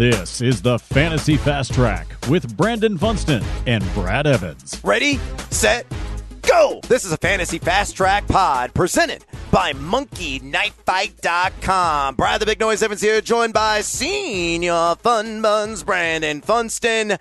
This is the Fantasy Fast Track with Brandon Funston and Brad Evans. Ready, set, go! This is a Fantasy Fast Track pod presented by MonkeyKnifeFight.com. Brad the Big Noise Evans here, joined by Senior Fun Buns Brandon Funston.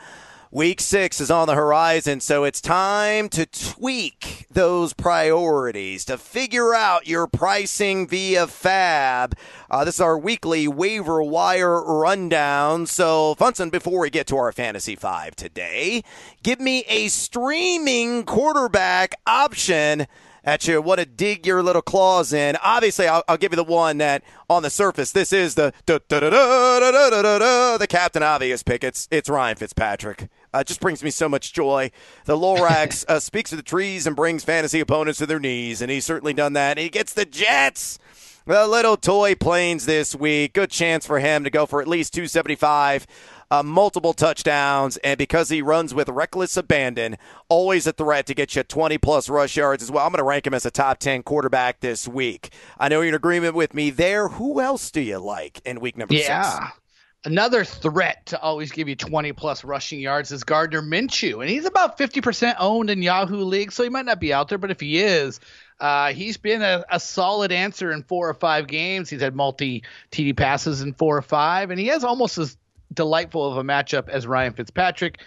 Week six is on the horizon, so it's time to tweak those priorities to figure out your pricing via FAAB. Uh, this is our weekly waiver wire rundown. So, Funston, before we get to our Fantasy Five today, give me a streaming quarterback option at you want to dig your little claws in. Obviously, I'll, I'll, give you the one that on the surface, this is the the Captain Obvious pick. It's it's Ryan Fitzpatrick. Uh, just brings me so much joy. The Lorax uh, speaks to the trees and brings fantasy opponents to their knees, and he's certainly done that. He gets the Jets. The little toy planes this week. Good chance for him to go for at least 275 uh, multiple touchdowns, and because he runs with reckless abandon, always a threat to get you 20 plus rush yards as well. I'm going to rank him as a top 10 quarterback this week. I know you're in agreement with me there. Who else do you like in week number yeah. six? Another threat to always give you 20 plus rushing yards is Gardner Minshew, and he's about 50% owned in Yahoo League, so he might not be out there, but if he is, uh, he's been a, a, solid answer in four or five games. He's had multi TD passes in four or five, and he has almost as delightful of a matchup as Ryan Fitzpatrick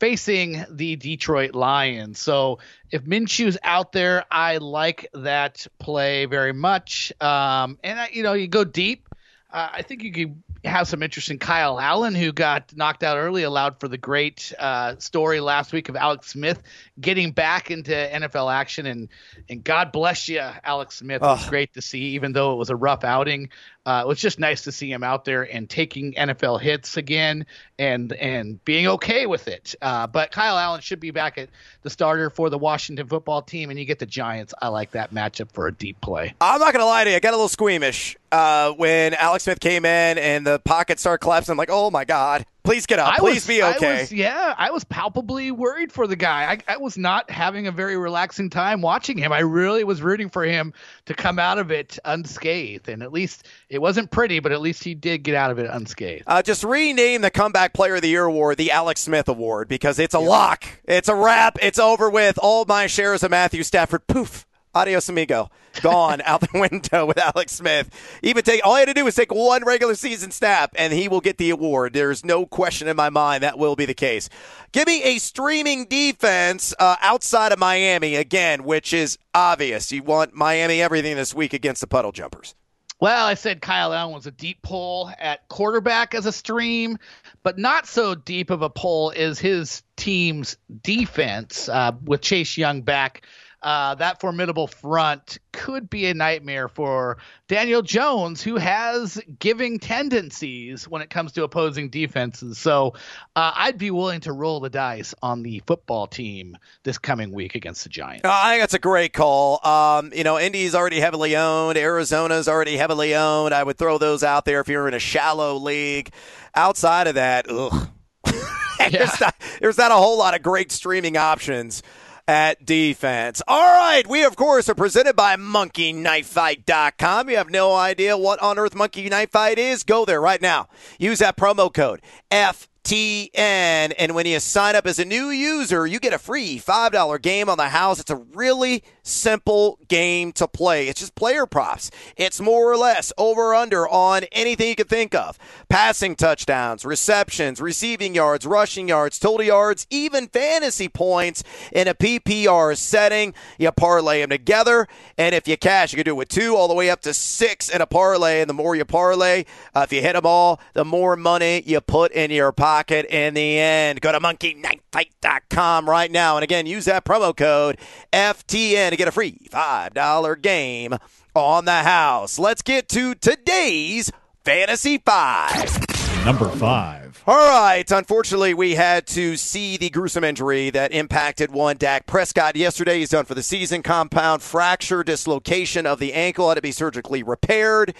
facing the Detroit Lions. So if Minshew's out there, I like that play very much. Um, and I, you know, you go deep. Uh, I think you could have some interest in Kyle Allen, who got knocked out early, allowed for the great uh, story last week of Alex Smith getting back into NFL action. And and God bless you, Alex Smith. It was great to see, even though it was a rough outing. Uh, it was just nice to see him out there and taking NFL hits again and and being okay with it. Uh, but Kyle Allen should be back at the starter for the Washington football team, and you get the Giants. I like that matchup for a deep play. I'm not gonna lie to you, I got a little squeamish uh, when Alex Smith came in and the pocket started collapsing. I'm like, oh my god. Please get up. I Please was, be okay. I was, yeah, I was palpably worried for the guy. I, I, was not having a very relaxing time watching him. I really was rooting for him to come out of it unscathed. And at least it wasn't pretty, but at least he did get out of it unscathed. Uh, just rename the Comeback Player of the Year award the Alex Smith Award because it's a lock. It's a wrap. It's over with. All my shares of Matthew Stafford, poof, adios amigo gone out the window with Alex Smith. Even take all he had to do was take one regular season snap, and he will get the award. There's no question in my mind that will be the case. Give me a streaming defense uh, outside of Miami again, which is obvious. You want Miami everything this week against the puddle jumpers. Well, I said Kyle Allen was a deep pull at quarterback as a stream, but not so deep of a pull is his team's defense uh, with Chase Young back uh, that formidable front could be a nightmare for Daniel Jones, who has giving tendencies when it comes to opposing defenses. So uh, I'd be willing to roll the dice on the football team this coming week against the Giants. Uh, I think that's a great call. Um, you know, Indy's already heavily owned, Arizona's already heavily owned. I would throw those out there if you're in a shallow league. Outside of that, ugh. yeah. there's, not, there's not a whole lot of great streaming options at defense. All right, we of course are presented by MonkeyKnifeFight.com. You have no idea what on earth Monkey Knife Fight is? Go there right now. Use that promo code F TN. And when you sign up as a new user, you get a free $5 game on the house. It's a really simple game to play. It's just player props. It's more or less over under on anything you can think of passing touchdowns, receptions, receiving yards, rushing yards, total yards, even fantasy points in a PPR setting. You parlay them together. And if you cash, you can do it with two all the way up to six in a parlay. And the more you parlay, uh, if you hit them all, the more money you put in your pocket pocket in the end. Go to monkeyknifefight.com right now. And again, use that promo code FTN to get a free $5 game on the house. Let's get to today's Fantasy Five. Number five. All right. Unfortunately, we had to see the gruesome injury that impacted one Dak Prescott yesterday. He's done for the season. Compound fracture, dislocation of the ankle, had to be surgically repaired.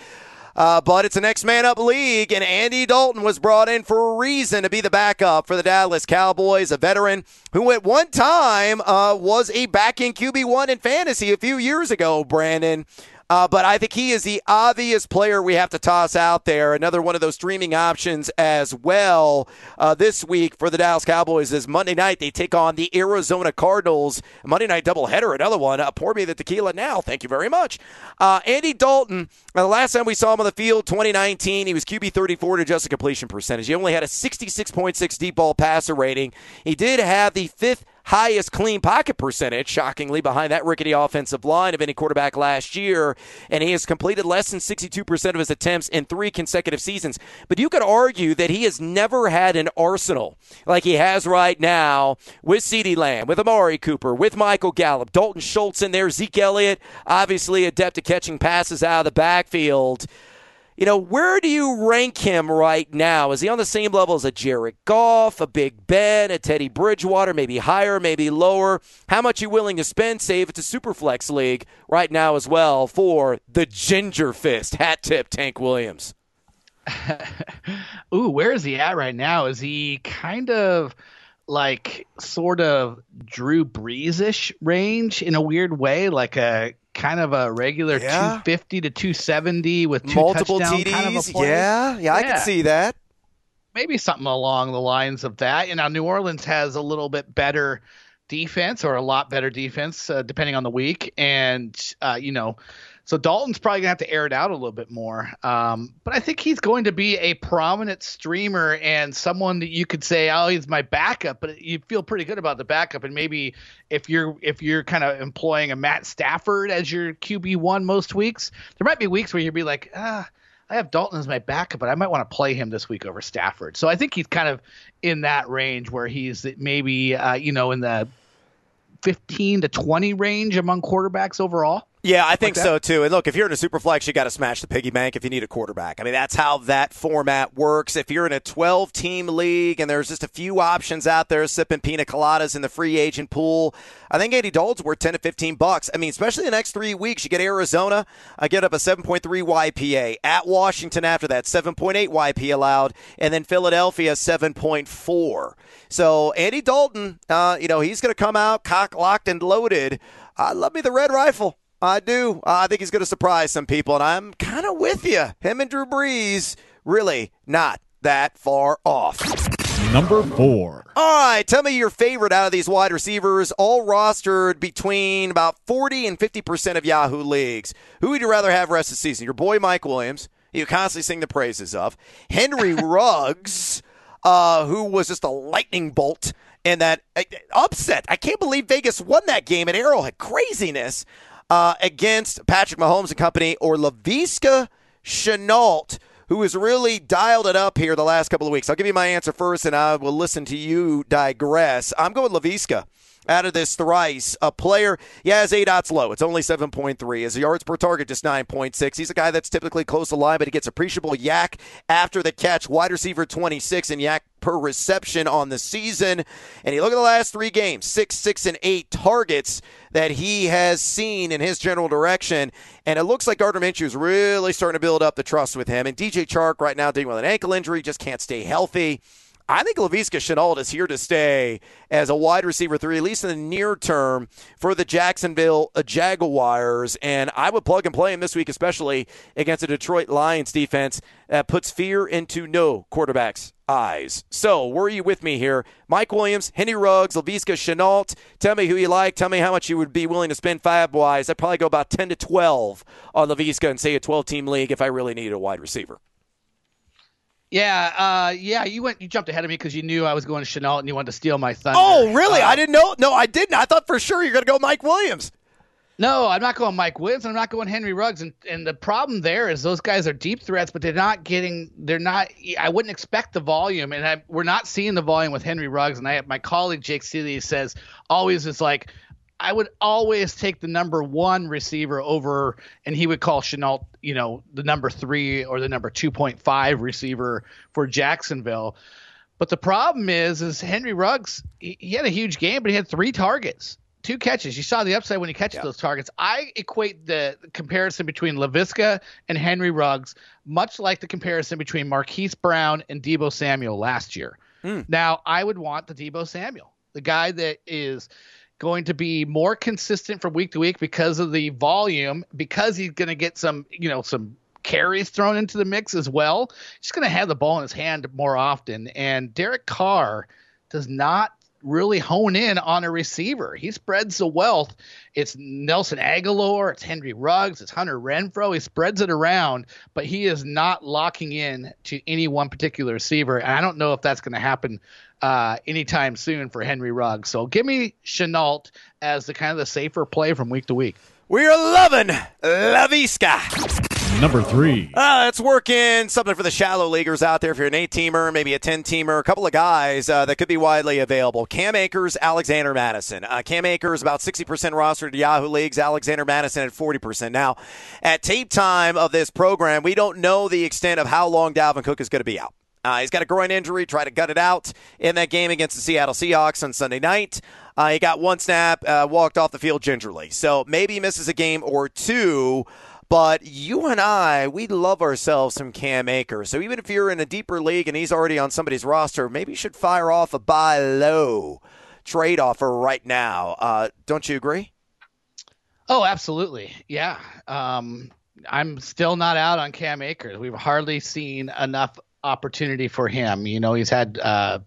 Uh, but it's a next man up league, and Andy Dalton was brought in for a reason to be the backup for the Dallas Cowboys, a veteran who at one time uh, was a backing QB1 in fantasy a few years ago, Brandon. Uh, but I think he is the obvious player we have to toss out there. Another one of those streaming options as well. Uh, this week for the Dallas Cowboys is Monday night. They take on the Arizona Cardinals. Monday night doubleheader, another one. Uh, pour me the tequila now. Thank you very much. Uh, Andy Dalton, uh, the last time we saw him on the field, 2019, he was QB 34 to adjusted completion percentage. He only had a 66.6 deep ball passer rating. He did have the fifth highest clean pocket percentage, shockingly, behind that rickety offensive line of any quarterback last year. And he has completed less than 62% of his attempts in three consecutive seasons. But you could argue that he has never had an arsenal like he has right now with CeeDee Lamb, with Amari Cooper, with Michael Gallup, Dalton Schultz in there, Zeke Elliott, obviously adept at catching passes out of the backfield. You know, where do you rank him right now? Is he on the same level as a Jared Goff, a Big Ben, a Teddy Bridgewater, maybe higher, maybe lower? How much are you willing to spend, save it to Superflex League right now as well for the Ginger Fist hat tip Tank Williams? Ooh, where is he at right now? Is he kind of like sort of Drew Brees ish range in a weird way, like a kind of a regular yeah. 250 to 270 with two multiple TDs. Kind of yeah, yeah, yeah, I can see that. Maybe something along the lines of that. You know, New Orleans has a little bit better defense or a lot better defense, uh, depending on the week. And, uh, you know, so Dalton's probably gonna have to air it out a little bit more. Um, but I think he's going to be a prominent streamer and someone that you could say, oh, he's my backup. But you feel pretty good about the backup. And maybe if you're if you're kind of employing a Matt Stafford as your QB one most weeks, there might be weeks where you'd be like, ah. I have Dalton as my backup, but I might want to play him this week over Stafford. So I think he's kind of in that range where he's maybe, uh, you know, in the 15 to 20 range among quarterbacks overall. Yeah, I think like so too. And look, if you're in a super flex, you got to smash the piggy bank if you need a quarterback. I mean, that's how that format works. If you're in a 12 team league and there's just a few options out there sipping pina coladas in the free agent pool, I think Andy Dalton's worth 10 to 15 bucks. I mean, especially the next three weeks, you get Arizona, I get up a 7.3 YPA. At Washington after that, 7.8 YP allowed. And then Philadelphia, 7.4. So Andy Dalton, uh, you know, he's going to come out cock locked and loaded. I uh, love me the red rifle. I do. I think he's going to surprise some people, and I'm kind of with you. Him and Drew Brees, really not that far off. Number four. All right, tell me your favorite out of these wide receivers, all rostered between about 40 and 50% of Yahoo leagues. Who would you rather have rest of the season? Your boy Mike Williams, you constantly sing the praises of. Henry Ruggs, uh, who was just a lightning bolt in that uh, upset. I can't believe Vegas won that game at Arrowhead. Craziness uh, against Patrick Mahomes and company, or Laviska Shenault, who has really dialed it up here the last couple of weeks. I'll give you my answer first, and I will listen to you digress. I'm going Laviska out of this thrice. A player, yeah, his aDOT's low. It's only 7.3. His yards per target just 9.6. He's a guy that's typically close to line, but he gets appreciable YAC after the catch. Wide receiver 26 and YAC per reception on the season. And you look at the last three games, six, six, and eight targets that he has seen in his general direction. And it looks like Gardner Minshew is really starting to build up the trust with him. And DJ Chark right now dealing with an ankle injury, just can't stay healthy. I think Laviska Shenault is here to stay as a wide receiver three, at least in the near term, for the Jacksonville uh, Jaguars. And I would plug and play him this week, especially against a Detroit Lions defense that puts fear into no quarterback's eyes. So, were you with me here? Mike Williams, Henry Ruggs, Laviska Shenault. Tell me who you like. Tell me how much you would be willing to spend five wise. I'd probably go about 10 to 12 on Laviska and say a 12 team league if I really needed a wide receiver. Yeah, uh, yeah, you went, you jumped ahead of me because you knew I was going to Shenault and you wanted to steal my thunder. Oh, really? Uh, I didn't know. No, I didn't. I thought for sure you're going to go Mike Williams. No, I'm not going Mike Williams. I'm not going Henry Ruggs. And and the problem there is those guys are deep threats, but they're not getting. They're not. I wouldn't expect the volume, and I, we're not seeing the volume with Henry Ruggs. And I, my colleague Jake Seeley says always is like I would always take the number one receiver over, and he would call Shenault, you know, the number three or the number 2.5 receiver for Jacksonville. But the problem is, is Henry Ruggs, he, he had a huge game, but he had three targets, two catches. You saw the upside when he catches those targets. I equate the comparison between Laviska and Henry Ruggs much like the comparison between Marquise Brown and Deebo Samuel last year. Mm. Now, I would want the Deebo Samuel, the guy that is – going to be more consistent from week to week because of the volume, because he's going to get some, you know, some carries thrown into the mix as well. He's going to have the ball in his hand more often. And Derek Carr does not really hone in on a receiver. He spreads the wealth. It's Nelson Agholor, it's Henry Ruggs, it's Hunter Renfrow. He spreads it around, but he is not locking in to any one particular receiver. And I don't know if that's going to happen uh, anytime soon for Henry Ruggs. So give me Shenault as the kind of the safer play from week to week. We're loving Laviska. Number three. Uh, it's working something for the shallow leaguers out there. If you're an eight teamer, maybe a 10 teamer, a couple of guys uh, that could be widely available. Cam Akers, Alexander Mattison. Uh, Cam Akers, about 60% rostered to Yahoo leagues. Alexander Mattison at 40%. Now, at tape time of this program, we don't know the extent of how long Dalvin Cook is going to be out. Uh, he's got a groin injury, try to gut it out in that game against the Seattle Seahawks on Sunday night. Uh, he got one snap, uh, walked off the field gingerly. So maybe misses a game or two. But you and I, we love ourselves some Cam Akers. So even if you're in a deeper league and he's already on somebody's roster, maybe you should fire off a buy low trade offer right now. Uh, don't you agree? Oh, absolutely. Yeah. Um, I'm still not out on Cam Akers. We've hardly seen enough opportunity for him. You know, he's had uh,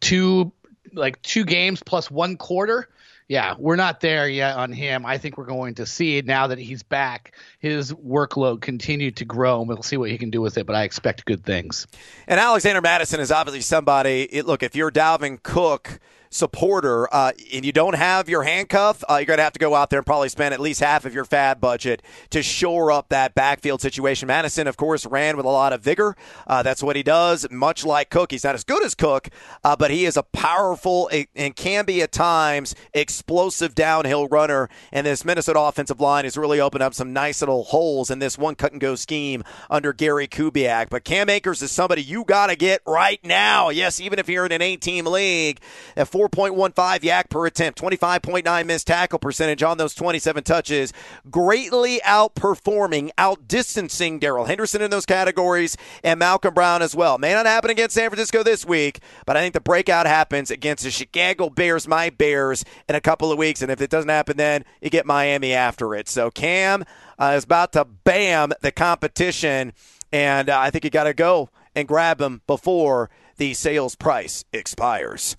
two like two games plus one quarter. Yeah, we're not there yet on him. I think we're going to see now that he's back, his workload continue to grow, and we'll see what he can do with it. But I expect good things. And Alexander Mattison is obviously somebody. It, look, if you're Dalvin Cook supporter uh, and you don't have your handcuff, uh, you're going to have to go out there and probably spend at least half of your FAAB budget to shore up that backfield situation. Mattison, of course, ran with a lot of vigor. Uh, that's what he does, much like Cook. He's not as good as Cook, uh, but he is a powerful and can be at times explosive downhill runner. And this Minnesota offensive line has really opened up some nice little holes in this one cut and go scheme under Gary Kubiak. But Cam Akers is somebody you got to get right now. Yes, even if you're in an eight team league, at 4.15 YAC per attempt, 25.9 missed tackle percentage on those 27 touches, greatly outperforming, outdistancing Darrell Henderson in those categories and Malcolm Brown as well. May not happen against San Francisco this week, but I think the breakout happens against the Chicago Bears, my Bears, in a couple of weeks. And if it doesn't happen then, you get Miami after it. So Cam uh, is about to bam the competition, and uh, I think you got to go and grab him before the sales price expires.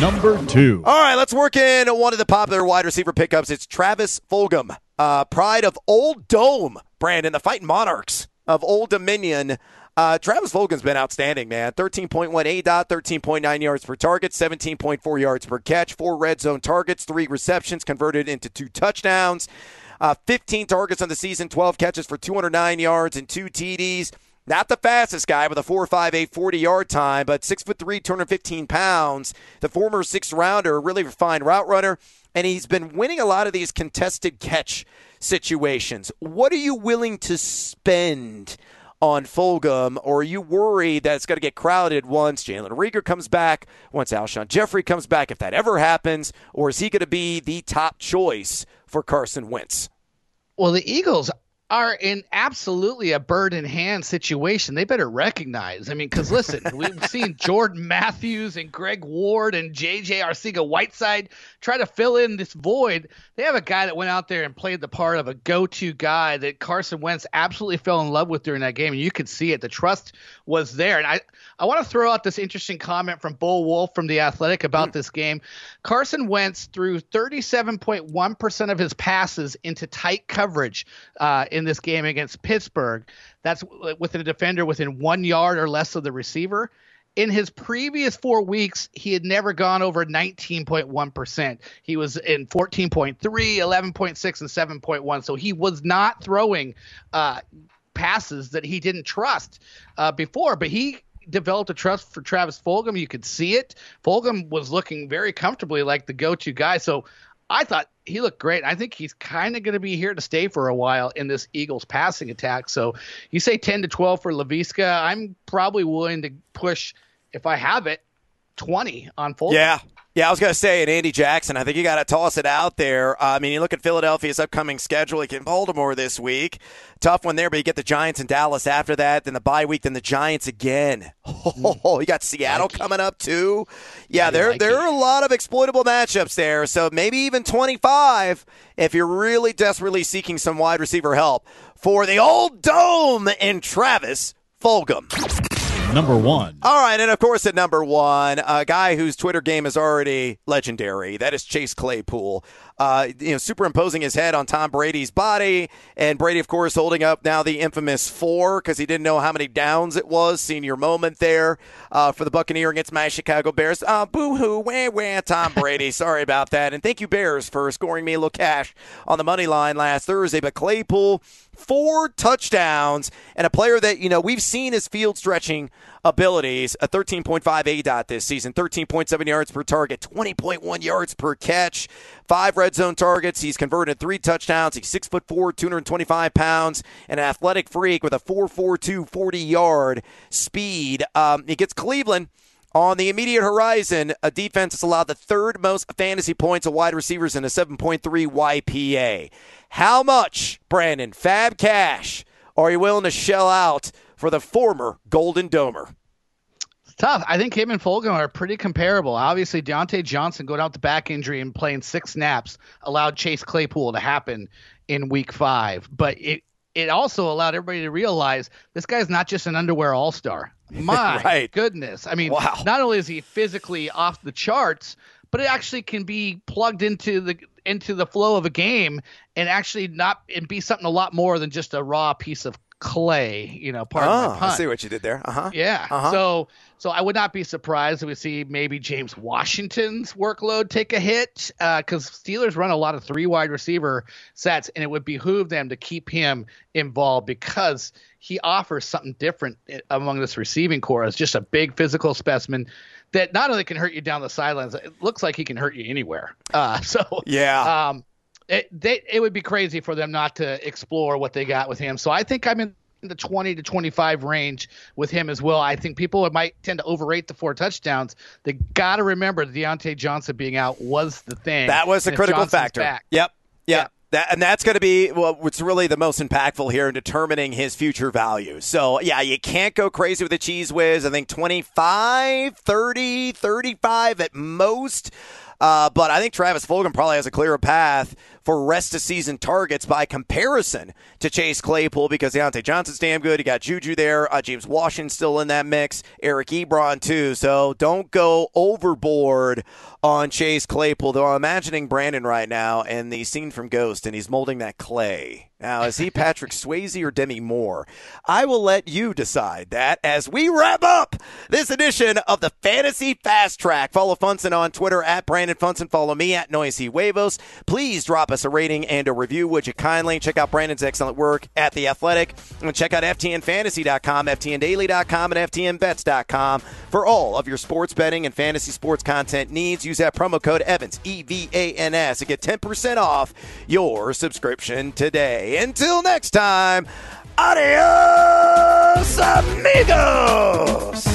Number two. All right, let's work in one of the popular wide receiver pickups. It's Travis Fulgham, uh, pride of Old Dome, Brandon, the Fighting Monarchs of Old Dominion. Uh, Travis Fulgham's been outstanding, man. 13.1 A dot, 13.9 yards per target, 17.4 yards per catch, four red zone targets, three receptions converted into two touchdowns, uh, 15 targets on the season, 12 catches for 209 yards and two TDs. Not the fastest guy with a 4.58 40 yard time, but 6'3, 215 pounds. The former six rounder, a really refined route runner, and he's been winning a lot of these contested catch situations. What are you willing to spend on Fulgham, or are you worried that it's going to get crowded once Jalen Reagor comes back, once Alshon Jeffery comes back, if that ever happens, or is he going to be the top choice for Carson Wentz? Well, the Eagles are in absolutely a bird in hand situation. They better recognize. I mean, because listen, we've seen Jordan Matthews and Greg Ward and JJ Arcega Whiteside try to fill in this void. They have a guy that went out there and played the part of a go to guy that Carson Wentz absolutely fell in love with during that game. And you could see it. The trust was there. And I, I want to throw out this interesting comment from Bo Wulf from The Athletic about mm. this game. Carson Wentz threw 37.1% of his passes into tight coverage. Uh, in this game against Pittsburgh. That's with a defender within one yard or less of the receiver. In his previous four weeks, he had never gone over 19.1%. He was in 14.3, 11.6, and 7.1. So he was not throwing uh, passes that he didn't trust uh, before, but he developed a trust for Travis Fulgham. You could see it. Fulgham was looking very comfortably like the go-to guy. So I thought he looked great. I think he's kind of going to be here to stay for a while in this Eagles passing attack. So you say 10 to 12 for Laviska. I'm probably willing to push, if I have it, 20 on full. Yeah. Yeah, I was going to say, and Andy Jackson, I think you got to toss it out there. Uh, I mean, you look at Philadelphia's upcoming schedule. You get Baltimore this week. Tough one there, but you get the Giants and Dallas after that, then the bye week, then the Giants again. Oh, you got Seattle coming up too. Yeah, there like there it. are a lot of exploitable matchups there. So maybe even 25 if you're really desperately seeking some wide receiver help for the old dome in Travis Fulgham. Number one. All right, and of course at number one, a guy whose Twitter game is already legendary. That is Chase Claypool. Uh, you know, superimposing his head on Tom Brady's body, and Brady, of course, holding up now the infamous four because he didn't know how many downs it was. Senior moment there uh, for the Buccaneer against my Chicago Bears. Uh, boo hoo, wah wah, Tom Brady. Sorry about that, and thank you Bears for scoring me a little cash on the money line last Thursday. But Claypool four touchdowns and a player that you know we've seen his field stretching abilities a 13.5 a dot this season 13.7 yards per target 20.1 yards per catch five red zone targets he's converted three touchdowns he's six foot four 225 pounds an athletic freak with a 442 40 yard speed um, he gets cleveland on the immediate horizon, a defense has allowed the third most fantasy points of wide receivers in a 7.3 YPA. How much, Brandon, FAAB Cash, are you willing to shell out for the former Golden Domer? Tough. I think him and Fulgham are pretty comparable. Obviously, Diontae Johnson going out the back injury and playing six snaps allowed Chase Claypool to happen in week five. But it it also allowed everybody to realize this guy's not just an underwear all star. My Right. goodness. I mean, Wow. not only is he physically off the charts, but it actually can be plugged into the into the flow of a game and actually not and be something a lot more than just a raw piece of clay, you know, part of Oh, my I pun. see what you did there. Uh huh. Yeah. Uh-huh. So so I would not be surprised if we see maybe James Washington's workload take a hit because Steelers run a lot of three wide receiver sets, and it would behoove them to keep him involved because he offers something different among this receiving corps as just a big physical specimen that not only can hurt you down the sidelines, it looks like he can hurt you anywhere. Uh, so Yeah. um, it they it would be crazy for them not to explore what they got with him. So I think I'm in the 20 to 25 range with him as well. I think people might tend to overrate the four touchdowns. They got to remember Diontae Johnson being out was the thing. That was the And critical factor. back- Yep. Yep. Yeah. That, and that's going to be well, what's really the most impactful here in determining his future value. So, yeah, you can't go crazy with the cheese whiz. I think 25, 30, 35 at most. Uh, but I think Travis Fulgham probably has a clearer path for rest of season targets by comparison to Chase Claypool because Diontae Johnson's damn good. You got Juju there. Uh, James Washington still in that mix. Eric Ebron, too. So don't go overboard on Chase Claypool, though I'm imagining Brandon right now and the scene from Ghost, and he's molding that clay. Now, is he Patrick Swayze or Demi Moore? I will let you decide that as we wrap up this edition of the Fantasy Fast Track. Follow Funston on Twitter at Brandon Funston. Follow me at Noisy Huevos. Please drop us a rating and a review, would you kindly? Check out Brandon's excellent work at The Athletic. And check out FTNFantasy.com, FTNDaily.com, and FTNBets.com for all of your sports betting and fantasy sports content needs. Use that promo code EVANS, E V A N S, to get 10% off your subscription today. Until next time, adios, amigos!